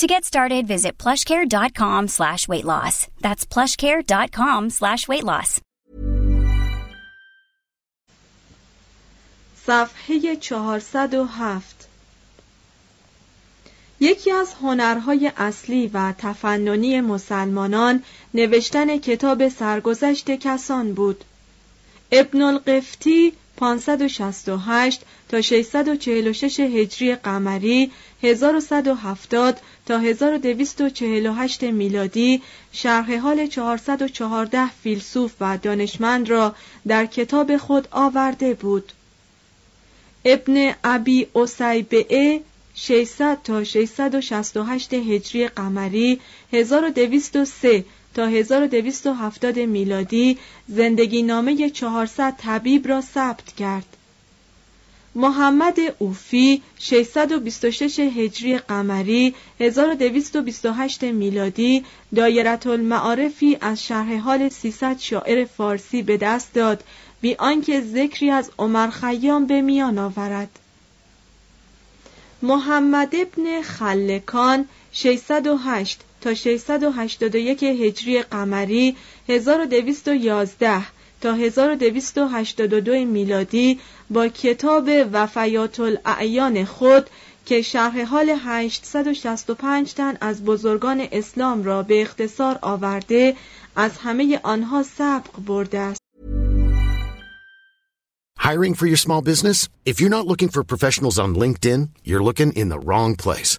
To get started, visit plushcare.com slash weight loss. That's plushcare.com slash weight loss. صفحه 407 یکی از هنرهای اصلی و تفننی مسلمانان نوشتن کتاب سرگذشت کسان بود. ابن القفتی 568 تا 646 هجری قمری 1170 تا 1248 میلادی شرح حال 414 فیلسوف و دانشمند را در کتاب خود آورده بود. ابن ابی اسیبعه 600 تا 668 هجری قمری 1203 تا 1270 میلادی زندگی نامه 400 طبیب را ثبت کرد. محمد اوفی 626 هجری قمری 1228 میلادی دایرت المعارفی از شرح حال 300 شاعر فارسی به دست داد بی آنکه ذکری از عمر خیام به میان آورد محمد ابن خلکان 608 تا 681 هجری قمری 1211 تا 1282 میلادی با کتاب وفیات الاعیان خود که شرح حال 865 تن از بزرگان اسلام را به اختصار آورده از همه آنها سبق برده است. Hiring for your small business? If you're not looking for professionals on LinkedIn, you're looking in the wrong place.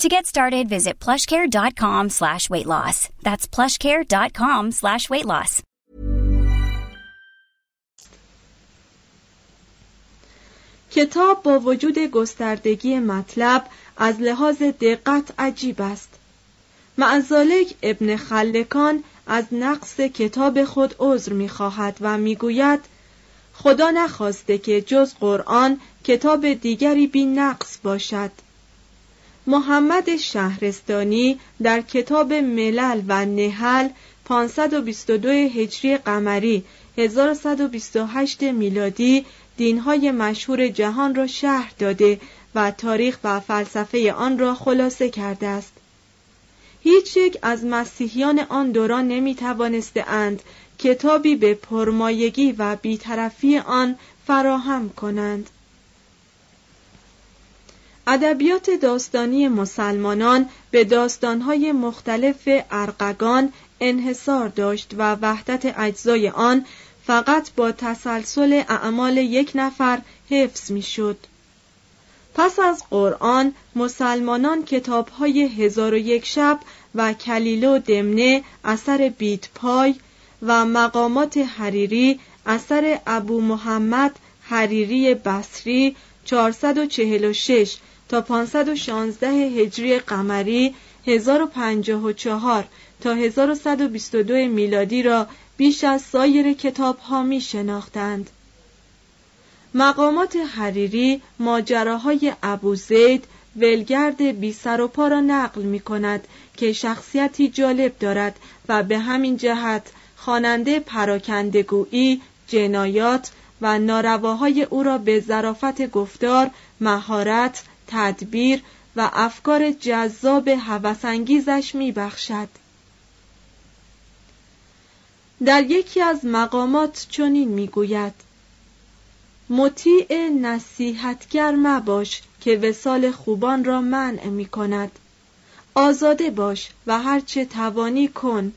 To get started, visit plushcare.com slash weight loss. That's plushcare.com slash weight loss. کتاب با وجود گستردگی مطلب از لحاظ دقت عجیب است. معزالک ابن خلکان از نقص کتاب خود عذر می‌خواهد و می‌گوید خدا نخواسته که جز قرآن کتاب دیگری بی نقص باشد محمد شهرستانی در کتاب ملل و نهل 522 هجری قمری 1128 میلادی دینهای مشهور جهان را شهر داده و تاریخ و فلسفه آن را خلاصه کرده است. هیچ یک از مسیحیان آن دوران نمی توانسته اند کتابی به پرمایگی و بیطرفی آن فراهم کنند. ادبیات داستانی مسلمانان به داستانهای مختلف ارقگان انحصار داشت و وحدت اجزای آن فقط با تسلسل اعمال یک نفر حفظ می‌شد. پس از قرآن مسلمانان کتابهای هزار و یک شب و کلیل و دمنه اثر بیت پای و مقامات حریری اثر ابو محمد حریری بصری 446 تا 516 هجری قمری 1054 تا 1122 میلادی را بیش از سایر کتاب ها می شناختند. مقامات حریری ماجراهای ابو زید ولگرد بی سر و پا را نقل می کند که شخصیتی جالب دارد و به همین جهت خواننده پراکندگویی جنایات و نارواهای او را به ظرافت گفتار مهارت تدبیر و افکار جذاب هوسانگیزش میبخشد. در یکی از مقامات چنین می‌گوید مطیع نصیحتگر مباش که وسال خوبان را منع می کند آزاده باش و هرچه توانی کن.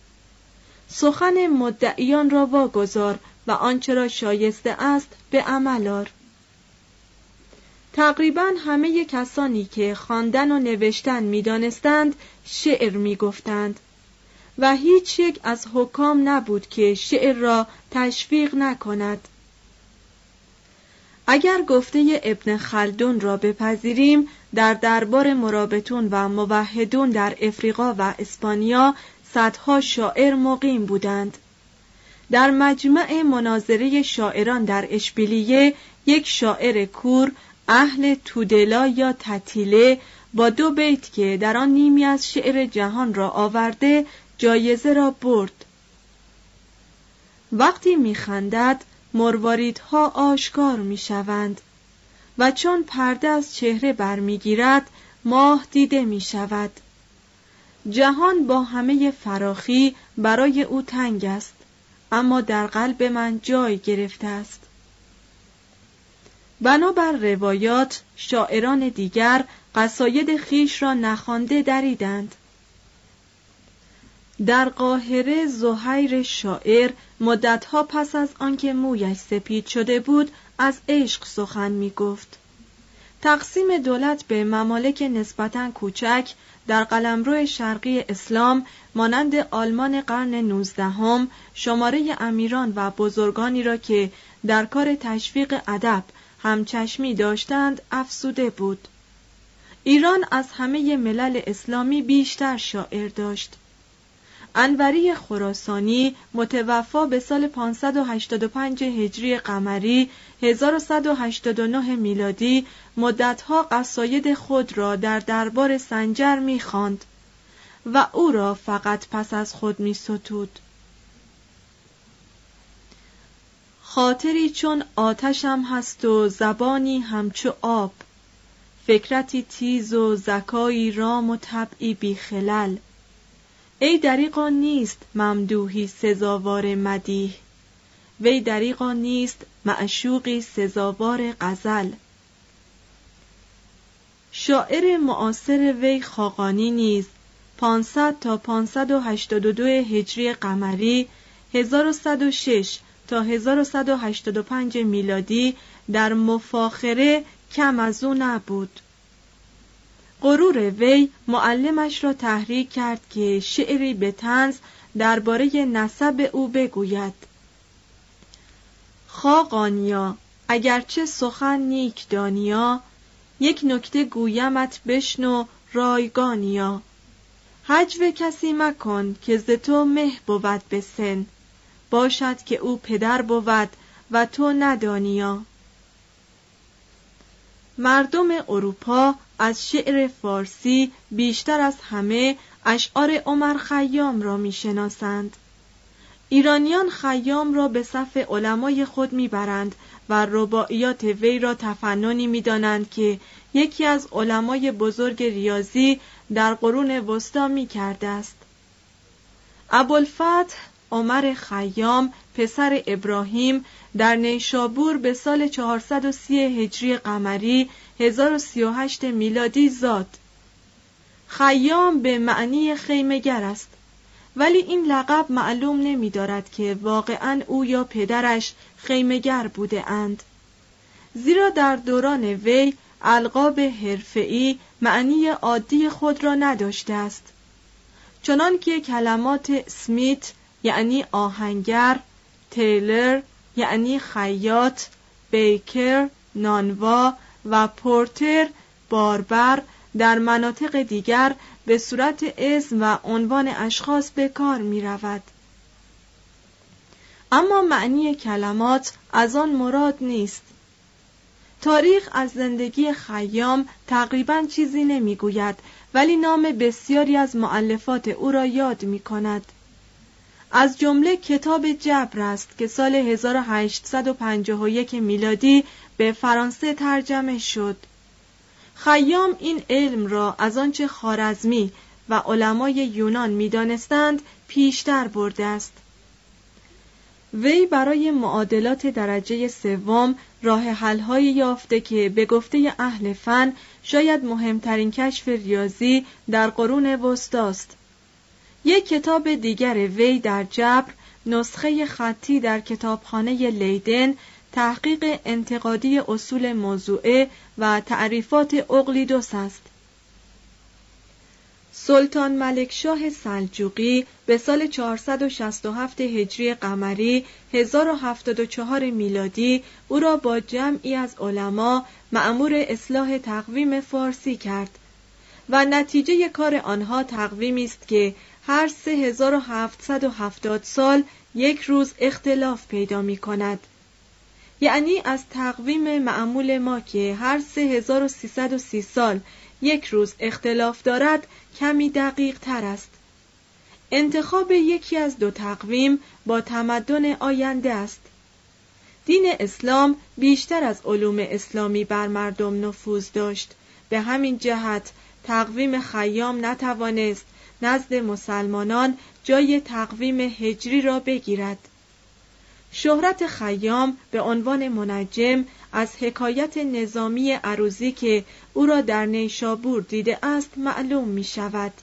سخن مدعیان را واگذار و آنچه را شایسته است به عمل آر. تقریبا همه کسانی که خواندن و نوشتن می‌دانستند شعر می‌گفتند و هیچ یک از حکام نبود که شعر را تشویق نکند. اگر گفته ابن خلدون را بپذیریم در دربار مرابطون و موحدون در افریقا و اسپانیا صدها شاعر مقیم بودند. در مجمع مناظره شاعران در اشبیلیه یک شاعر کور اهل تودلا یا تتیله با دو بیت که در آن نیمی از شعر جهان را آورده جایزه را برد. وقتی میخندد مرواریدها آشکار می‌شوند و چون پرده از چهره برمیگیرد ماه دیده می شود. جهان با همه فراخی برای او تنگ است اما در قلب من جای گرفته است. بنابر روایات شاعران دیگر قصاید خیش را نخوانده دریدند در قاهره زهیر شاعر مدتها پس از آنکه مویش سپید شده بود از عشق سخن می گفت. تقسیم دولت به ممالک نسبتا کوچک در قلمرو شرقی اسلام مانند آلمان قرن نوزدهم شماره امیران و بزرگانی را که در کار تشویق ادب همچشمی داشتند افسوده بود ایران از همه ملل اسلامی بیشتر شاعر داشت انوری خراسانی متوفا به سال 585 هجری قمری 1189 میلادی مدتها قصاید خود را در دربار سنجر می‌خواند و او را فقط پس از خود می ستود. خاطری چون آتشم هست و زبانی همچو آب. فکرتی تیز و زکایی رام و طبعی بی خلل. ای دریقا نیست ممدوحی سزاوار مدیح. وی دریقا نیست معشوقی سزاوار غزل. شاعر معاصر وی خاقانی نیز. 500 تا 582 هجری قمری 1106 تا 1185 میلادی در مفاخره کم از او نبود. غرور وی معلمش را تحریک کرد که شعری به تنز درباره نسب او بگوید. خاقانیا اگرچه سخن نیک دانیا یک نکته گویمت بشنو رایگانیا. حجو کسی مکن که ز تو مه بود به سن. باشد که او پدر بود و تو ندانیا. مردم اروپا از شعر فارسی بیشتر از همه اشعار عمر خیام را می‌شناسند. ایرانیان خیام را به صف علمای خود می‌برند و رباعیات وی را تفننی می‌دانند که یکی از علمای بزرگ ریاضی در قرون وسطا می کرده است. ابوالفتح عمر خیام پسر ابراهیم در نیشابور به سال 430 هجری قمری 1038 میلادی زاد خیام به معنی خیمگر است ولی این لقب معلوم نمی دارد که واقعا او یا پدرش خیمگر بوده اند. زیرا در دوران وی القاب حرفه‌ای معنی عادی خود را نداشته است. چنان که کلمات سمیت یعنی آهنگر، تیلر یعنی خیاط، بیکر، نانوا و پورتر باربر در مناطق دیگر به صورت اسم و عنوان اشخاص به کار می رود. اما معنی کلمات از آن مراد نیست. تاریخ از زندگی خیام تقریبا چیزی نمی‌گوید ولی نام بسیاری از معلفات او را یاد می کند. از جمله کتاب جبر است که سال 1851 میلادی به فرانسه ترجمه شد. خیام این علم را از آنچه خارزمی و علمای یونان می‌دانستند پیشتر برده است وی برای معادلات درجه سوم راه حل‌های یافته که به گفته اهل فن شاید مهمترین کشف ریاضی در قرون وسطاست یک کتاب دیگر وی در جبر نسخه خطی در کتابخانه لیدن تحقیق انتقادی اصول موضوعه و تعریفات اقلیدوس است. سلطان ملکشاه سلجوقی به سال 467 هجری قمری 1074 میلادی او را با جمعی از علما معمور اصلاح تقویم فارسی کرد و نتیجه کار آنها تقویمی است که هر 3770 سال یک روز اختلاف پیدا می کند. یعنی از تقویم معمول ما که هر 3330 سال یک روز اختلاف دارد کمی دقیق تر است. انتخاب یکی از دو تقویم با تمدن آینده است. دین اسلام بیشتر از علوم اسلامی بر مردم نفوذ داشت. به همین جهت تقویم خیام نتوانست نزد مسلمانان جای تقویم هجری را بگیرد. شهرت خیام به عنوان منجم از حکایت نظامی عروزی که او را در نیشابور دیده است معلوم می شود.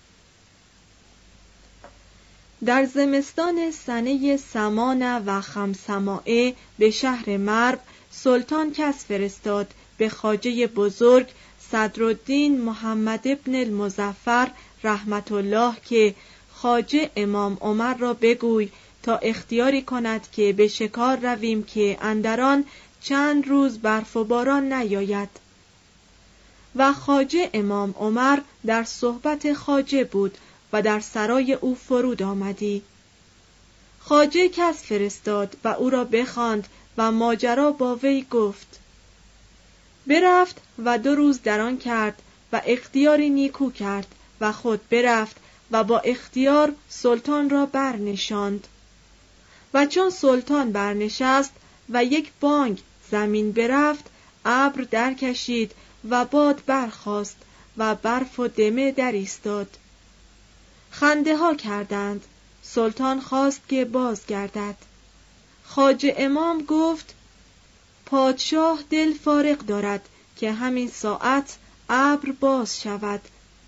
در زمستان سنه سمان و خمسمائه به شهر مرب سلطان کس فرستاد به خاجه بزرگ صدرالدین محمد ابن المزفر رحمت الله که خاجه امام عمر را بگوی تا اختیاری کند که به شکار رویم که اندران چند روز برف و باران نیاید. و خاجه امام عمر در صحبت خاجه بود و در سرای او فرود آمدی. خاجه کس فرستاد و او را بخواند و ماجرا با وی گفت. برفت و دو روز در آن کرد و اختیاری نیکو کرد و خود برفت و با اختیار سلطان را برنشاند. و چون سلطان برنشست و یک بانگ زمین برفت ابر درکشید و باد برخاست و برف و دمه در ایستاد. خنده ها کردند. سلطان خواست که بازگردد. خاج امام گفت پادشاه دل فارغ دارد که همین ساعت ابر باز شود.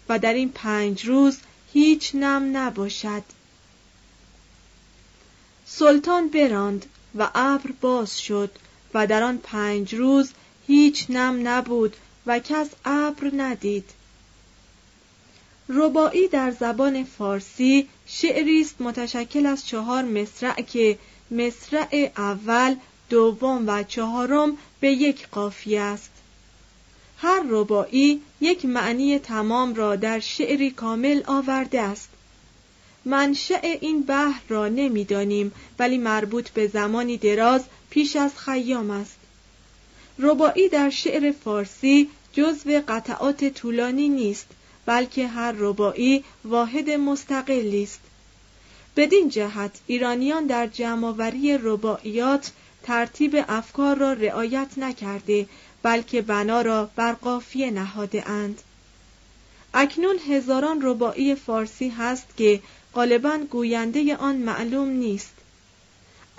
و در این پنج روز هیچ نم نباشد. سلطان براند و ابر باز شد و در آن پنج روز هیچ نم نبود و کس ابر ندید. ربایی در زبان فارسی شعری است متشکل از چهار مصرع که مصرع اول دوم و چهارم به یک قافیه است. هر ربایی یک معنی تمام را در شعری کامل آورده است. منشأ این بحر را نمی‌دانیم ولی مربوط به زمانی دراز پیش از خیام است. ربایی در شعر فارسی جزو قطعات طولانی نیست بلکه هر ربایی واحد مستقلی است. بدین جهت ایرانیان در جمعآوری رباعیات ترتیب افکار را رعایت نکرده بلکه بنا را بر قافیه نهاده اند اکنون هزاران رباعی فارسی هست که غالبا گوینده آن معلوم نیست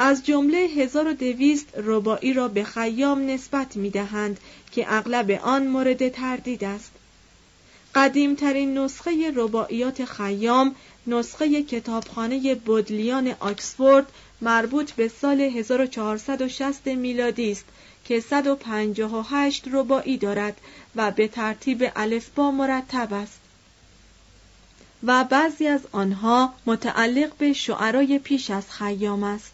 از جمله 1200 ربایی را به خیام نسبت می دهند که اغلب آن مورد تردید است. قدیمترین نسخه رباعیات خیام نسخه کتابخانه بودلیان آکسفورد مربوط به سال 1460 میلادی است که 158 رباعی دارد و به ترتیب الفبا مرتب است. و بعضی از آنها متعلق به شعرای پیش از خیام است.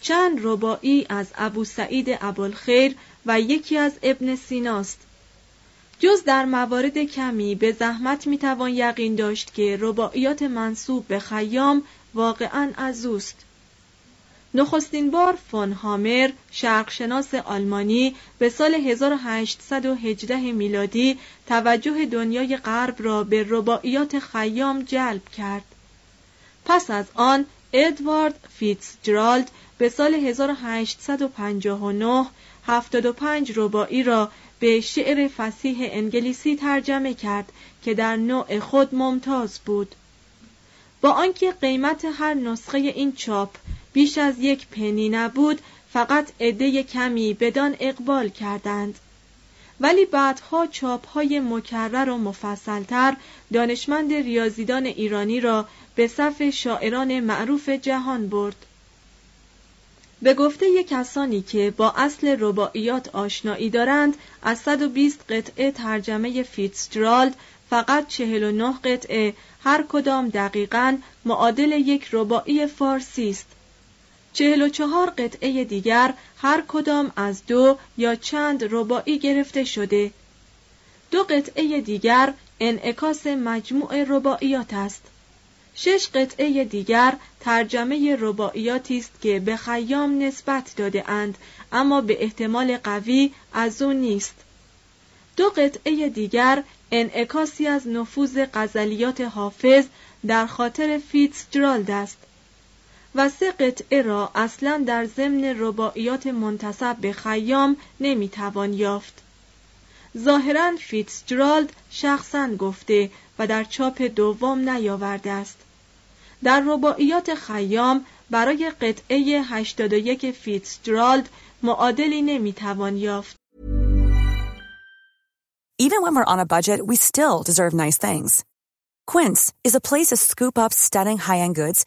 چند رباعی از ابو سعید ابوالخیر و یکی از ابن سیناست جز در موارد کمی به زحمت می‌توان یقین داشت که رباعیات منصوب به خیام واقعا از اوست. نخستین بار فون هامر شرقشناس آلمانی به سال 1818 میلادی توجه دنیای غرب را به رباعیات خیام جلب کرد. پس از آن ادوارد فیتزجرالد به سال 1859 75 رباعی را به شعر فسیح انگلیسی ترجمه کرد که در نوع خود ممتاز بود. با آنکه قیمت هر نسخه این چاپ بیش از یک پنی نبود فقط عده کمی بدان اقبال کردند. ولی بعدها چاپهای مکرر و مفصلتر دانشمند ریاضیدان ایرانی را به صف شاعران معروف جهان برد. به گفته کسانی که با اصل رباعیات آشنایی دارند از 120 قطعه ترجمه فیتزجرالد فقط 49 قطعه هر کدام دقیقا معادل یک رباعی فارسی است. 44 قطعه دیگر هر کدام از دو یا چند رباعی گرفته شده. دو قطعه دیگر انعکاس مجموع رباعیات است. شش قطعه دیگر ترجمه رباعیاتی است که به خیام نسبت داده اند اما به احتمال قوی از او نیست. دو قطعه دیگر انعکاسی از نفوذ غزلیات حافظ در خاطر فیتزجرالد است. و سه قطعه را اصلا در ضمن رباعیات منتصب به خیام نمی‌توان یافت ظاهرا فیتزجرالد شخصا گفته و در چاپ دوم نیاورده است در رباعیات خیام برای قطعه 81 فیتزجرالد معادلی نمی‌توان یافت. Even when we're on a budget, we still deserve nice things. Quince is a place to scoop up stunning high-end goods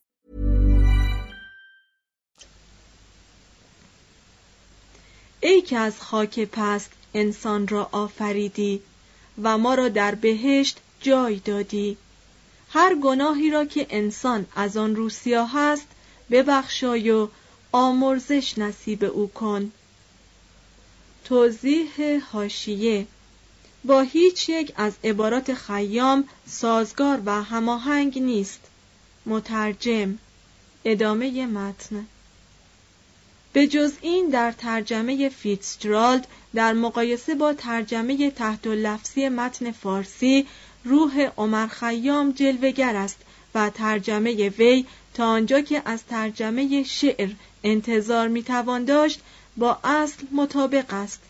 ای که از خاک پست انسان را آفریدی و ما را در بهشت جای دادی. هر گناهی را که انسان از آن روسیا هست ببخشای و آمرزش نصیب او کن. توضیح هاشیه با هیچ یک از عبارات خیام سازگار و هماهنگ نیست. مترجم ادامه متن. به جز این در ترجمه فیتزجرالد در مقایسه با ترجمه تحت لفظی متن فارسی روح عمر خیام جلوگر است و ترجمه وی تا آنجا که از ترجمه شعر انتظار می‌توان داشت با اصل مطابق است.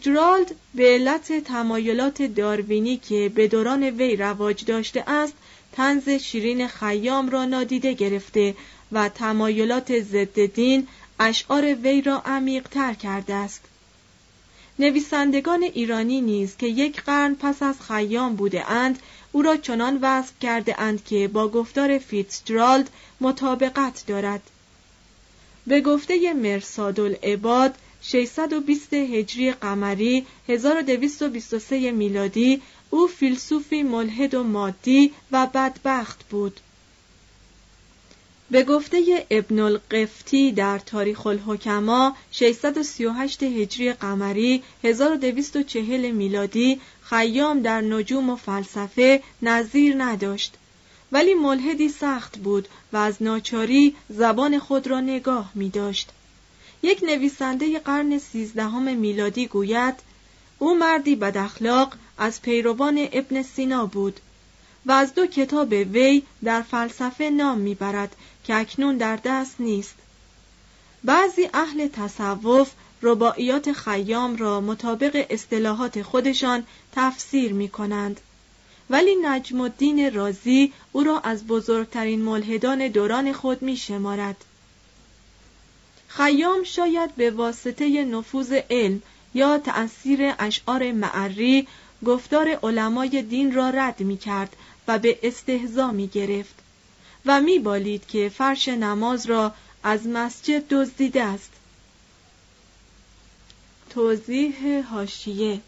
جرالد به علت تمایلات داروینی که به دوران وی رواج داشته است تنز شیرین خیام را نادیده گرفته و تمایلات ضد دین اشعار وی را عمیقتر کرده است. نویسندگان ایرانی نیز که یک قرن پس از خیام بوده اند او را چنان وصف کرده اند که با گفتار فیتزجرالد مطابقت دارد. به گفته مرساد العباد 620 هجری قمری 1223 میلادی او فیلسوفی ملحد و مادی و بدبخت بود. به گفته ابن القفتی در تاریخ الحکما 638 هجری قمری 1240 میلادی خیام در نجوم و فلسفه نظیر نداشت ولی ملحدی سخت بود و از ناچاری زبان خود را نگاه می داشت. یک نویسنده قرن سیزدهم میلادی گوید او مردی بد اخلاق از پیروان ابن سینا بود و از دو کتاب وی در فلسفه نام می‌برد که اکنون در دست نیست بعضی اهل تصوف رباعیات خیام را مطابق اصطلاحات خودشان تفسیر می کنند. ولی نجم الدین رازی او را از بزرگترین ملحدان دوران خود می شمارد. خیام شاید به واسطه نفوذ علم یا تأثیر اشعار معری گفتار علمای دین را رد می کرد و به استهزا می گرفت و می بالید که فرش نماز را از مسجد دزدیده است. توضیح هاشیه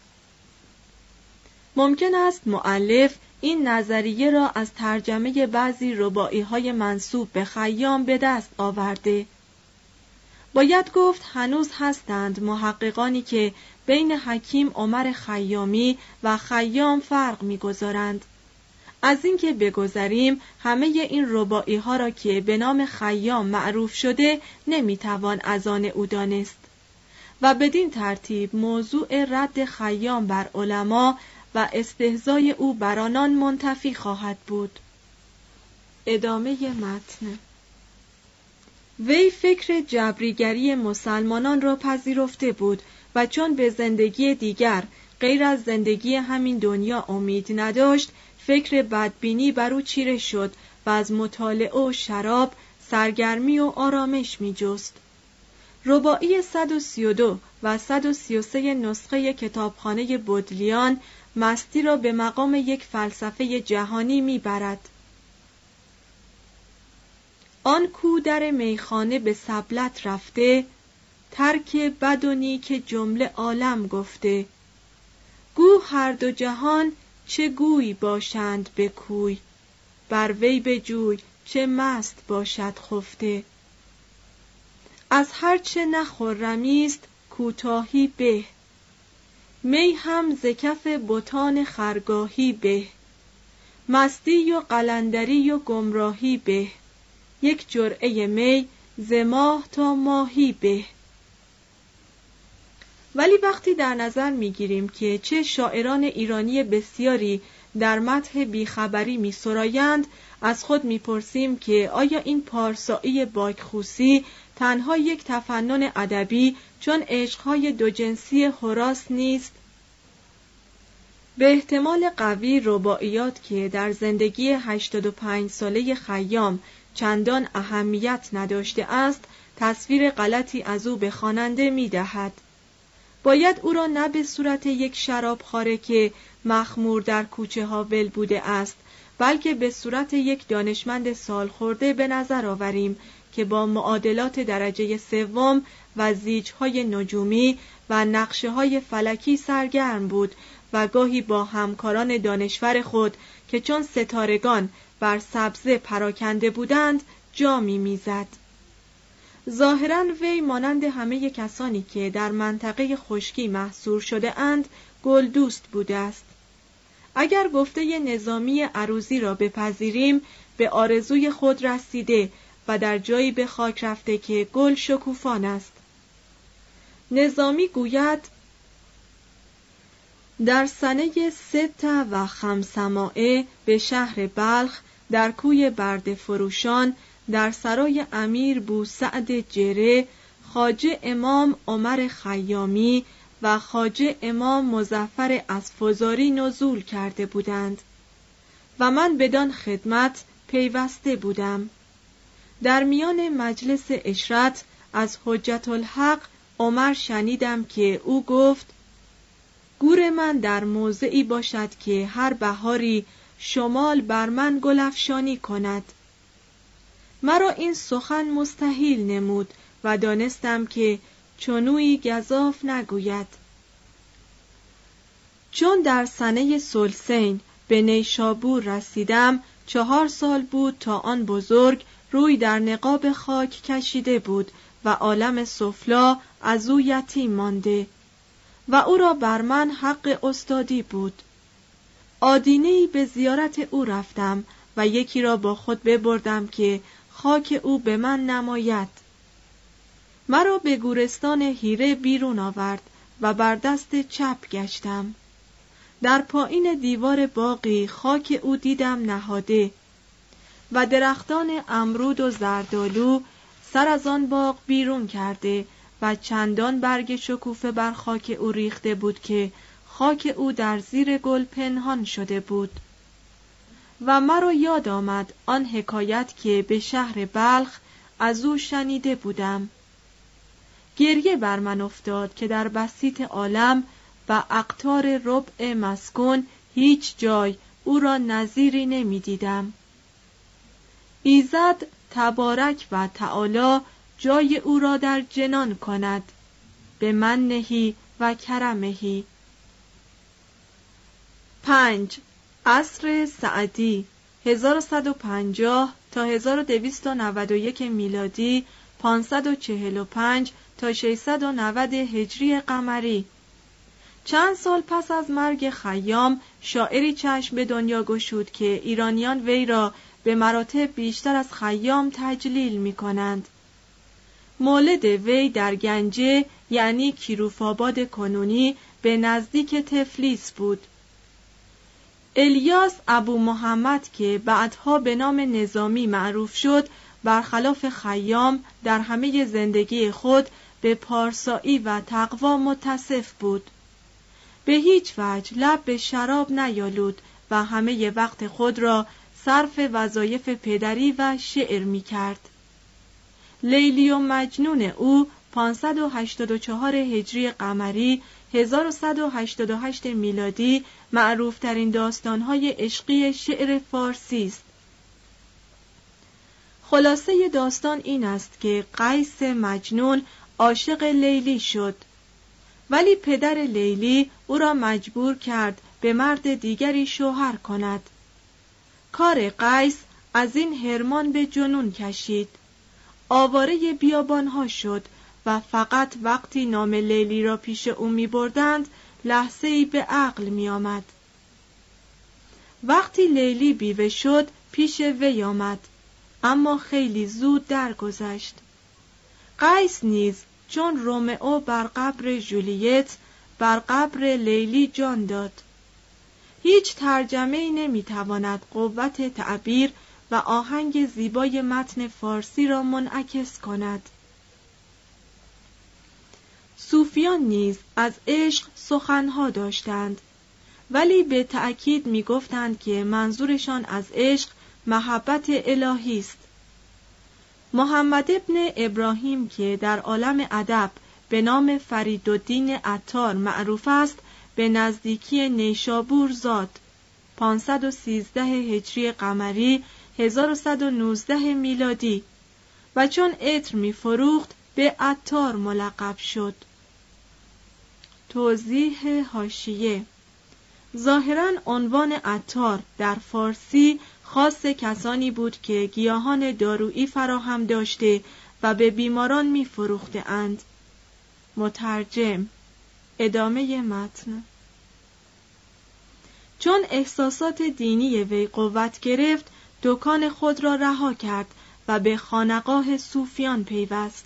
ممکن است معلف این نظریه را از ترجمه بعضی رباعی های منصوب به خیام به دست آورده. باید گفت هنوز هستند محققانی که بین حکیم عمر خیامی و خیام فرق می‌گذارند. از اینکه بگذریم همه این رباعی ها را که به نام خیام معروف شده نمی‌توان از آن او دانست. و بدین ترتیب موضوع رد خیام بر علما و استهزای او بر آنان منتفی خواهد بود. ادامه متن. وی فکر جبریگری مسلمانان را پذیرفته بود و چون به زندگی دیگر غیر از زندگی همین دنیا امید نداشت فکر بدبینی بر او چیره شد و از مطالعه و شراب سرگرمی و آرامش می جست. رباعی 132 و 133 نسخه کتابخانه بودلیان مستی را به مقام یک فلسفه جهانی می‌برد. آن کو در میخانه به سبلت رفته ترک بد و نیک جمله عالم گفته گو هر دو جهان چه گوی باشند به کوی؟ بر وی بجوی چه مست باشد خفته؟ از هر چه نخرمی است کوتاهی به. می هم ز کف بتان خرگاهی به. مستی و قلندری و گمراهی به. یک جرعه می ز ماه تا ماهی به. ولی وقتی در نظر می‌گیریم که چه شاعران ایرانی بسیاری در متح بیخبری می سرایند از خود می‌پرسیم که آیا این پارسایی باکخوسی تنها یک تفنن ادبی چون عشقهای دو جنسی هراس نیست به احتمال قوی رباعیات که در زندگی 85 ساله خیام چندان اهمیت نداشته است تصویر غلطی از او به خواننده می دهد. باید او را نه به صورت یک شرابخواره که مخمور در کوچه ها ول بوده است بلکه به صورت یک دانشمند سالخورده به نظر آوریم که با معادلات درجه سوم و زیجهای نجومی و نقشه های فلکی سرگرم بود و گاهی با همکاران دانشور خود که چون ستارگان بر سبزه پراکنده بودند جامی می‌زد. ظاهرا وی مانند همه کسانی که در منطقه خشکی محصور شده اند گل دوست بوده است. اگر گفته نظامی عروزی را بپذیریم به آرزوی خود رسیده و در جایی به خاک رفته که گل شکوفان است. نظامی گوید در سنه ست و خمسمائه به شهر بلخ در کوی برد فروشان در سرای امیر بو سعد جره خاجه امام عمر خیامی و خاجه امام مزفر از فزاری نزول کرده بودند و من بدان خدمت پیوسته بودم. در میان مجلس اشرت از حجت الحق عمر شنیدم که او گفت گور من در موضعی باشد که هر بهاری شمال بر من گلفشانی کند. مرا این سخن مستحیل نمود و دانستم که چنوی گذاف نگوید. چون در سنه سلسین به نیشابور رسیدم چهار سال بود تا آن بزرگ روی در نقاب خاک کشیده بود و عالم سفلا از او یتیم مانده و او را بر من حق استادی بود. آدینهای به زیارت او رفتم و یکی را با خود ببردم که خاک او به من نماید. مرا به گورستان هیره بیرون آورد و بر دست چپ گشتم. در پایین دیوار باقی خاک او دیدم نهاده و درختان امرود و زردالو سر از آن باغ بیرون کرده و چندان برگ شکوفه بر خاک او ریخته بود که خاک او در زیر گل پنهان شده بود. و مرا یاد آمد آن حکایت که به شهر بلخ از او شنیده بودم. گریه بر من افتاد که در بسیط عالم و اقتار ربع مسکن هیچ جای او را نظیری نمی دیدم. ایزد تبارک و تعالی جای او را در جنان کند. به منهی و کرمهی. پنج عصر سعدی 1150 تا 1291 میلادی 545 تا 690 هجری قمری چند سال پس از مرگ خیام شاعری چشم به دنیا گشود که ایرانیان وی را به مراتب بیشتر از خیام تجلیل می کنند. مولد وی در گنجه یعنی کیروفاباد کنونی به نزدیک تفلیس بود. الیاس ابو محمد که بعدها به نام نظامی معروف شد برخلاف خیام در همه زندگی خود به پارسایی و تقوا متصف بود به هیچ وجه لب به شراب نیالود و همه وقت خود را صرف وظایف پدری و شعر می کرد. لیلی و مجنون او 584 هجری قمری 1188 میلادی معروفترین داستانهای عشقی شعر فارسی است. خلاصه داستان این است که قیس مجنون عاشق لیلی شد. ولی پدر لیلی او را مجبور کرد به مرد دیگری شوهر کند. کار قیس از این هرمان به جنون کشید. آواره بیابانها شد و فقط وقتی نام لیلی را پیش او می بردند لحظه ای به عقل می آمد. وقتی لیلی بیوه شد پیش وی آمد اما خیلی زود درگذشت. قیس نیز چون رومئو بر قبر جولیت بر قبر لیلی جان داد هیچ ترجمه ای نمی‌تواند قوت تعبیر و آهنگ زیبای متن فارسی را منعکس کند صوفیان نیز از عشق سخنها داشتند. ولی به تأکید می گفتند که منظورشان از عشق محبت الهی است. محمد ابن ابراهیم که در عالم ادب به نام فریدالدین عطار معروف است به نزدیکی نیشابور زاد 513 هجری قمری 1119 میلادی و چون عطر می فروخت به عطار ملقب شد. توضیح هاشیه ظاهرا عنوان عطار در فارسی خاص کسانی بود که گیاهان دارویی فراهم داشته و به بیماران می فروخته اند. مترجم ادامه متن. چون احساسات دینی وی قوت گرفت دکان خود را رها کرد و به خانقاه صوفیان پیوست.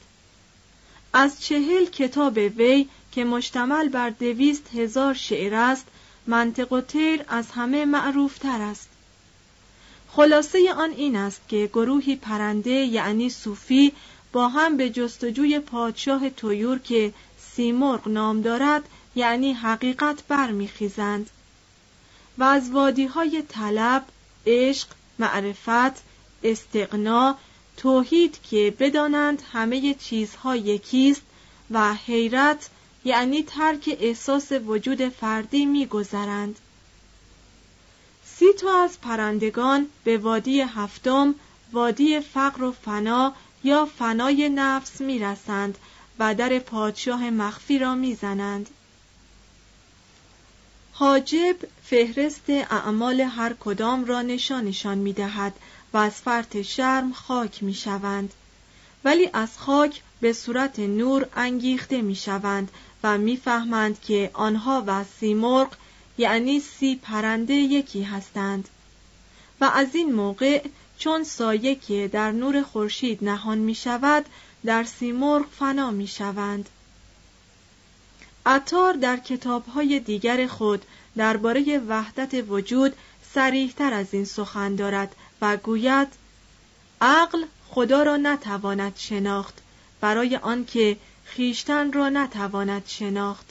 از چهل کتاب وی که مشتمل بر دویست هزار شعر است منطق و تیر از همه معروف تر است. خلاصه آن این است که گروهی پرنده یعنی صوفی با هم به جستجوی پادشاه تویور که سیمرغ نام دارد یعنی حقیقت برمیخیزند. و از وادی های طلب، عشق، معرفت، استقنا، توحید که بدانند همه چیزها یکیست و حیرت یعنی ترک احساس وجود فردی میگذرند. سی تا از پرندگان به وادی هفتم وادی فقر و فنا یا فنای نفس می‌رسند و در پادشاه مخفی را می‌زنند حاجب فهرست اعمال هر کدام را نشانشان می‌دهد و از فرط شرم خاک می‌شوند ولی از خاک به صورت نور انگیخته می‌شوند می‌فهمند که آنها و سیمرغ یعنی سی پرنده یکی هستند. و از این موقع چون سایه که در نور خورشید نهان می شود در سیمرغ فنا می شوند عطار در کتابهای دیگر خود درباره وحدت وجود سریحتر از این سخن دارد و گوید عقل خدا را نتواند شناخت. برای آنکه خیشتن را نتواند شناخت.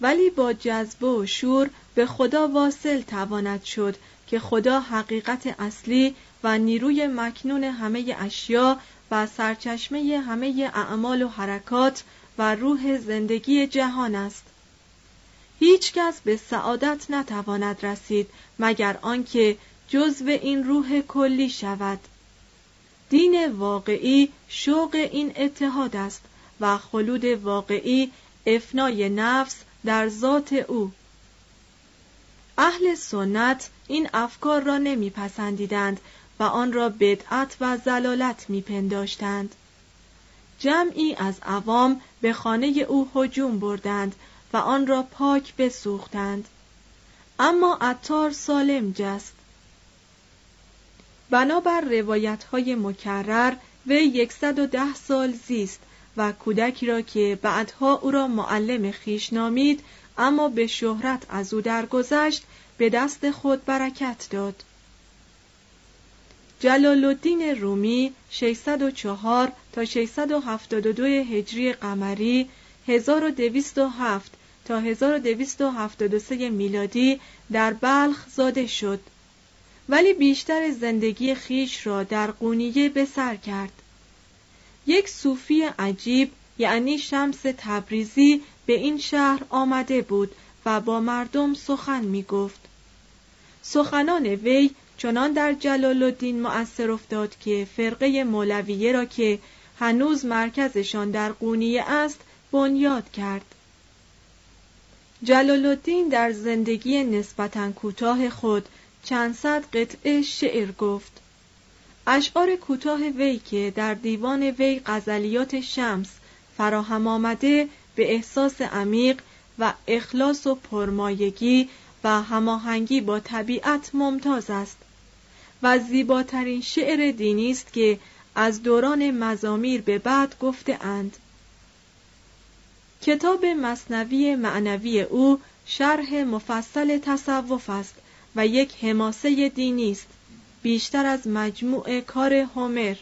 ولی با جذبه و شور به خدا واصل تواند شد که خدا حقیقت اصلی و نیروی مکنون همه اشیا و سرچشمه همه اعمال و حرکات و روح زندگی جهان است. هیچ کس به سعادت نتواند رسید مگر آنکه جزو این روح کلی شود. دین واقعی شوق این اتحاد است و خلود واقعی افنای نفس در ذات او. اهل سنت این افکار را نمیپسندیدند و آن را بدعت و زلالت میپنداشتند. جمعی از عوام به خانه او هجوم بردند و آن را پاک بسوختند. اما عطار سالم جست. بنابر روایت های مکرر وی ده سال زیست و کودکی را که بعدها او را معلم خیش نامید اما به شهرت از او درگذشت به دست خود برکت داد. جلال الدین رومی 604 تا 672 هجری قمری 1207 تا 1273 میلادی در بلخ زاده شد. ولی بیشتر زندگی خیش را در قونیه به سر کرد. یک صوفی عجیب یعنی شمس تبریزی به این شهر آمده بود و با مردم سخن می گفت سخنان وی چنان در جلال الدین مؤثر افتاد که فرقه مولویه را که هنوز مرکزشان در قونیه است بنیاد کرد. جلال الدین در زندگی نسبتا کوتاه خود چند صد قطعه شعر گفت. اشعار کوتاه وی که در دیوان وی غزلیات شمس فراهم آمده به احساس عمیق و اخلاص و پرمایگی و هماهنگی با طبیعت ممتاز است و زیباترین شعر دینی است که از دوران مزامیر به بعد گفته اند. کتاب مصنوی معنوی او شرح مفصل تصوف است و یک حماسه دینی است بیشتر از مجموع کار هومر.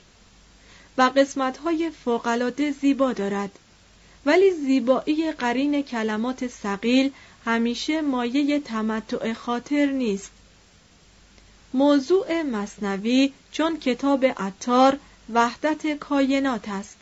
و قسمت‌های فوق‌العاده زیبا دارد. ولی زیبایی قرین کلمات سقیل همیشه مایه تمتع خاطر نیست. موضوع مصنوی چون کتاب عطار وحدت کاینات است.